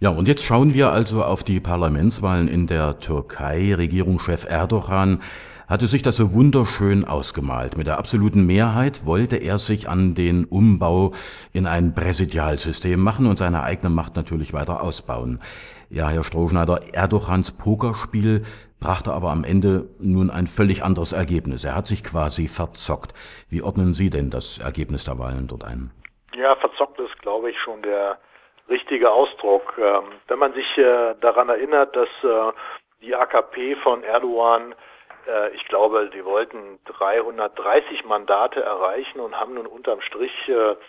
Ja, und jetzt schauen wir also auf die Parlamentswahlen in der Türkei. Regierungschef Erdogan hatte sich das so wunderschön ausgemalt. Mit der absoluten Mehrheit wollte er sich an den Umbau in ein Präsidialsystem machen und seine eigene Macht natürlich weiter ausbauen. Ja, Herr Strohschneider, Erdogans Pokerspiel brachte aber am Ende nun ein völlig anderes Ergebnis. Er hat sich quasi verzockt. Wie ordnen Sie denn das Ergebnis der Wahlen dort ein? Ja, verzockt ist, glaube ich, schon der richtige Ausdruck. Ähm, wenn man sich äh, daran erinnert, dass äh, die AKP von Erdogan, äh, ich glaube, die wollten 330 Mandate erreichen und haben nun unterm Strich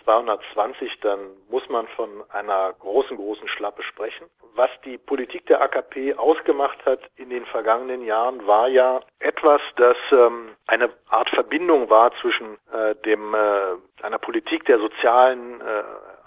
220, dann muss man von einer großen, großen Schlappe sprechen. Was die Politik der AKP ausgemacht hat in den vergangenen Jahren, war ja etwas, das ähm, eine Art Verbindung war zwischen dem einer Politik der sozialen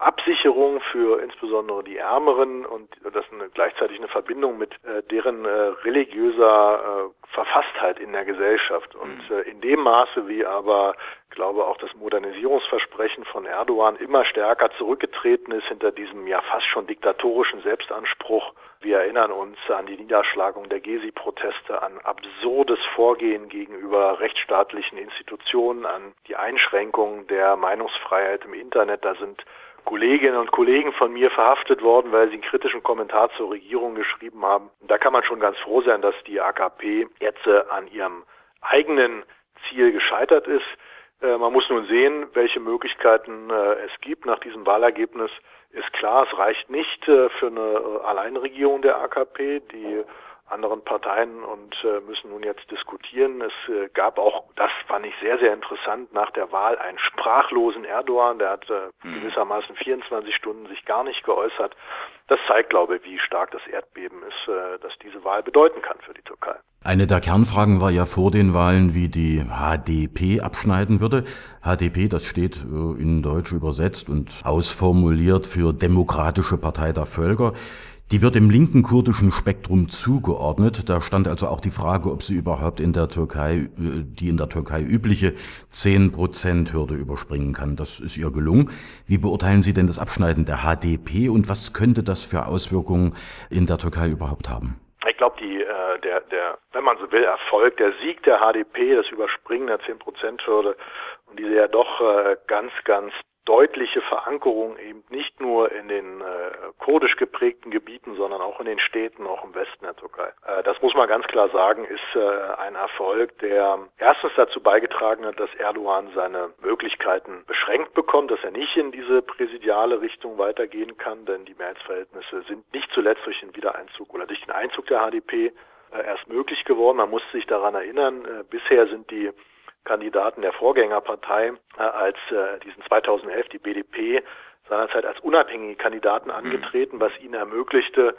Absicherung für insbesondere die Ärmeren und das eine, gleichzeitig eine Verbindung mit äh, deren äh, religiöser äh, Verfasstheit in der Gesellschaft. Und mhm. äh, in dem Maße, wie aber, glaube auch das Modernisierungsversprechen von Erdogan immer stärker zurückgetreten ist hinter diesem ja fast schon diktatorischen Selbstanspruch. Wir erinnern uns an die Niederschlagung der Gezi-Proteste, an absurdes Vorgehen gegenüber rechtsstaatlichen Institutionen, an die Einschränkung der Meinungsfreiheit im Internet. Da sind Kolleginnen und Kollegen von mir verhaftet worden, weil sie einen kritischen Kommentar zur Regierung geschrieben haben. Da kann man schon ganz froh sein, dass die AKP jetzt äh, an ihrem eigenen Ziel gescheitert ist. Äh, man muss nun sehen, welche Möglichkeiten äh, es gibt. Nach diesem Wahlergebnis ist klar, es reicht nicht für eine Alleinregierung der AKP. Die anderen Parteien und äh, müssen nun jetzt diskutieren. Es äh, gab auch, das fand ich sehr, sehr interessant, nach der Wahl einen sprachlosen Erdogan, der hat äh, mhm. gewissermaßen 24 Stunden sich gar nicht geäußert. Das zeigt, glaube ich, wie stark das Erdbeben ist, äh, das diese Wahl bedeuten kann für die Türkei. Eine der Kernfragen war ja vor den Wahlen, wie die HDP abschneiden würde. HDP, das steht äh, in Deutsch übersetzt und ausformuliert für Demokratische Partei der Völker. Die wird dem linken kurdischen Spektrum zugeordnet. Da stand also auch die Frage, ob sie überhaupt in der Türkei, äh, die in der Türkei übliche 10%-Hürde überspringen kann. Das ist ihr gelungen. Wie beurteilen Sie denn das Abschneiden der HDP und was könnte das für Auswirkungen in der Türkei überhaupt haben? Ich glaube, die, äh, der, der, wenn man so will, Erfolg, der Sieg der HDP, das Überspringen der 10%-Hürde und diese ja doch äh, ganz, ganz deutliche Verankerung eben nicht nur in den äh, kurdisch geprägten Gebieten, sondern auch in den Städten, auch im Westen der Türkei. Äh, das muss man ganz klar sagen, ist äh, ein Erfolg, der erstens dazu beigetragen hat, dass Erdogan seine Möglichkeiten beschränkt bekommt, dass er nicht in diese präsidiale Richtung weitergehen kann, denn die Mehrheitsverhältnisse sind nicht zuletzt durch den Wiedereinzug oder durch den Einzug der HDP äh, erst möglich geworden. Man muss sich daran erinnern, äh, bisher sind die Kandidaten der Vorgängerpartei äh, als äh, diesen 2011 die BDP seinerzeit als unabhängige Kandidaten mhm. angetreten, was ihnen ermöglichte,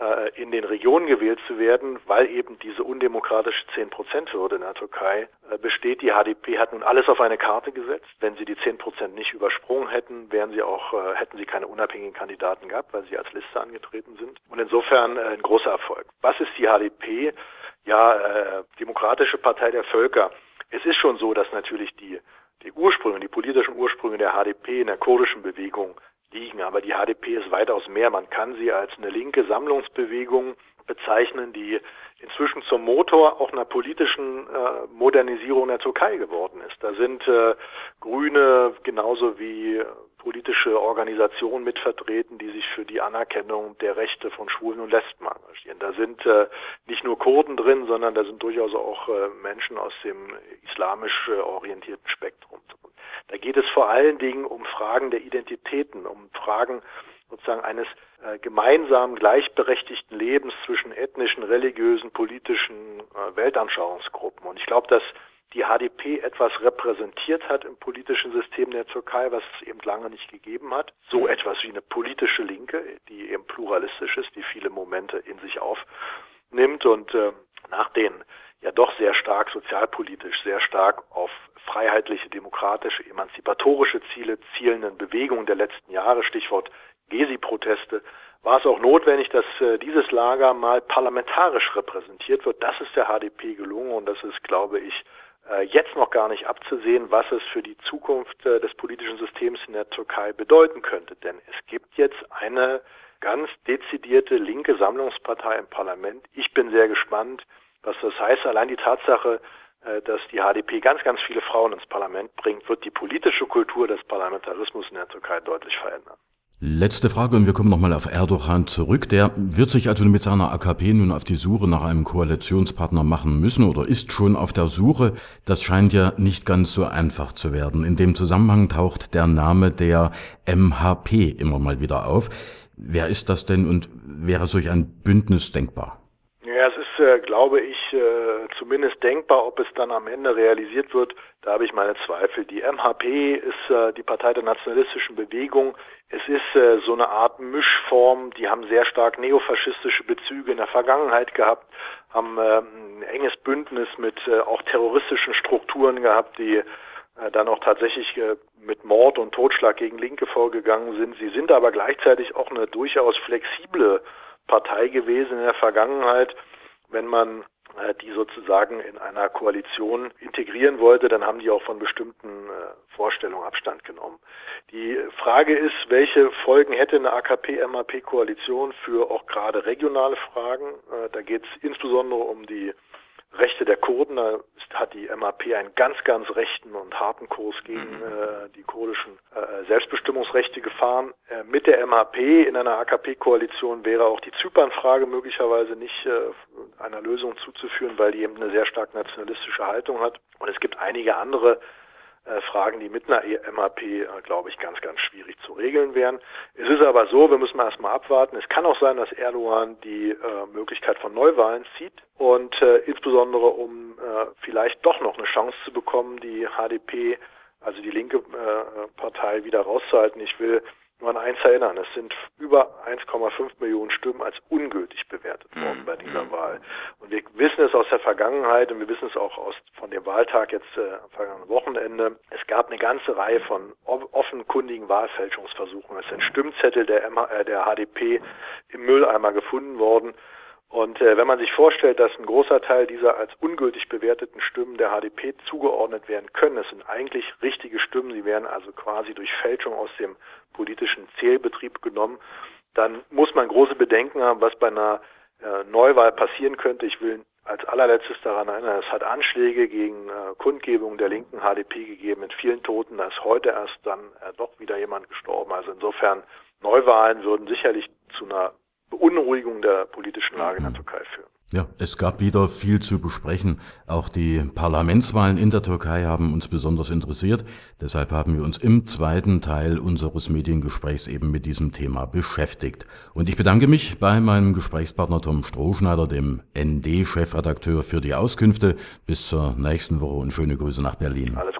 äh, in den Regionen gewählt zu werden, weil eben diese undemokratische 10-Prozent-Hürde in der Türkei äh, besteht. Die HDP hat nun alles auf eine Karte gesetzt. Wenn sie die 10 Prozent nicht übersprungen hätten, wären sie auch, äh, hätten sie keine unabhängigen Kandidaten gehabt, weil sie als Liste angetreten sind. Und insofern äh, ein großer Erfolg. Was ist die HDP? Ja, äh, Demokratische Partei der Völker. Es ist schon so, dass natürlich die, die Ursprünge, die politischen Ursprünge der HDP in der kurdischen Bewegung liegen. Aber die HDP ist weitaus mehr. Man kann sie als eine linke Sammlungsbewegung bezeichnen, die inzwischen zum Motor auch einer politischen äh, Modernisierung der Türkei geworden ist. Da sind äh, Grüne genauso wie politische Organisationen mitvertreten, die sich für die Anerkennung der Rechte von Schwulen und Lesben engagieren. Da sind äh, nicht nur Kurden drin, sondern da sind durchaus auch äh, Menschen aus dem islamisch äh, orientierten Spektrum. Da geht es vor allen Dingen um Fragen der Identitäten, um Fragen sozusagen eines äh, gemeinsamen, gleichberechtigten Lebens zwischen ethnischen, religiösen, politischen äh, Weltanschauungsgruppen. Und ich glaube, dass die HDP etwas repräsentiert hat im politischen System der Türkei, was es eben lange nicht gegeben hat. So etwas wie eine politische Linke, die eben pluralistisch ist, die viele Momente in sich aufnimmt und äh, nach den ja doch sehr stark sozialpolitisch, sehr stark auf freiheitliche, demokratische, emanzipatorische Ziele zielenden Bewegungen der letzten Jahre, Stichwort Gezi-Proteste, war es auch notwendig, dass äh, dieses Lager mal parlamentarisch repräsentiert wird. Das ist der HDP gelungen und das ist, glaube ich, jetzt noch gar nicht abzusehen, was es für die Zukunft äh, des politischen Systems in der Türkei bedeuten könnte. Denn es gibt jetzt eine ganz dezidierte linke Sammlungspartei im Parlament. Ich bin sehr gespannt, was das heißt. Allein die Tatsache, äh, dass die HDP ganz, ganz viele Frauen ins Parlament bringt, wird die politische Kultur des Parlamentarismus in der Türkei deutlich verändern. Letzte Frage und wir kommen nochmal auf Erdogan zurück. Der wird sich also mit seiner AKP nun auf die Suche nach einem Koalitionspartner machen müssen oder ist schon auf der Suche. Das scheint ja nicht ganz so einfach zu werden. In dem Zusammenhang taucht der Name der MHP immer mal wieder auf. Wer ist das denn und wäre solch ein Bündnis denkbar? Ja, ist, äh, glaube ich, äh, zumindest denkbar, ob es dann am Ende realisiert wird. Da habe ich meine Zweifel. Die MHP ist äh, die Partei der nationalistischen Bewegung. Es ist so eine Art Mischform. Die haben sehr stark neofaschistische Bezüge in der Vergangenheit gehabt, haben äh, ein enges Bündnis mit auch terroristischen Strukturen gehabt, die dann auch tatsächlich mit Mord und Totschlag gegen Linke vorgegangen sind. Sie sind aber gleichzeitig auch eine durchaus flexible Partei gewesen in der Vergangenheit. Wenn man äh, die sozusagen in einer Koalition integrieren wollte, dann haben die auch von bestimmten äh, Vorstellungen Abstand genommen. Die Frage ist, welche Folgen hätte eine AKP-MAP-Koalition für auch gerade regionale Fragen? Äh, da geht es insbesondere um die Rechte der Kurden. Da hat die MAP einen ganz, ganz rechten und harten Kurs gegen mhm. äh, die kurdischen äh, Selbstbestimmungsrechte gefahren. Äh, mit der MAP in einer AKP-Koalition wäre auch die Zypernfrage möglicherweise nicht einer Lösung zuzuführen, weil die eben eine sehr stark nationalistische Haltung hat. Und es gibt einige andere äh, Fragen, die mit einer MAP, äh, glaube ich, ganz, ganz schwierig zu regeln wären. Es ist aber so, wir müssen erstmal abwarten. Es kann auch sein, dass Erdogan die äh, Möglichkeit von Neuwahlen zieht und äh, insbesondere um äh, vielleicht doch noch eine Chance zu bekommen, die HDP, also die linke äh, Partei, wieder rauszuhalten. Ich will nur an eins erinnern, es sind über 1,5 Millionen Stimmen als ungültig bewertet worden mhm. bei dieser mhm. Wahl. Und wir wissen es aus der Vergangenheit und wir wissen es auch aus, von dem Wahltag jetzt äh, am vergangenen Wochenende. Es gab eine ganze Reihe von offenkundigen Wahlfälschungsversuchen. Es sind Stimmzettel der, MH, äh, der HDP im Mülleimer gefunden worden. Und äh, wenn man sich vorstellt, dass ein großer Teil dieser als ungültig bewerteten Stimmen der HDP zugeordnet werden können, es sind eigentlich richtige Stimmen, sie werden also quasi durch Fälschung aus dem politischen Zählbetrieb genommen, dann muss man große Bedenken haben, was bei einer äh, Neuwahl passieren könnte. Ich will als allerletztes daran erinnern, es hat Anschläge gegen äh, Kundgebungen der linken HDP gegeben mit vielen Toten. Da ist heute erst dann äh, doch wieder jemand gestorben. Also insofern Neuwahlen würden sicherlich zu einer Beunruhigung der politischen Lage in der Türkei führen. Ja, es gab wieder viel zu besprechen. Auch die Parlamentswahlen in der Türkei haben uns besonders interessiert. Deshalb haben wir uns im zweiten Teil unseres Mediengesprächs eben mit diesem Thema beschäftigt. Und ich bedanke mich bei meinem Gesprächspartner Tom Strohschneider, dem ND-Chefredakteur für die Auskünfte. Bis zur nächsten Woche und schöne Grüße nach Berlin. Alles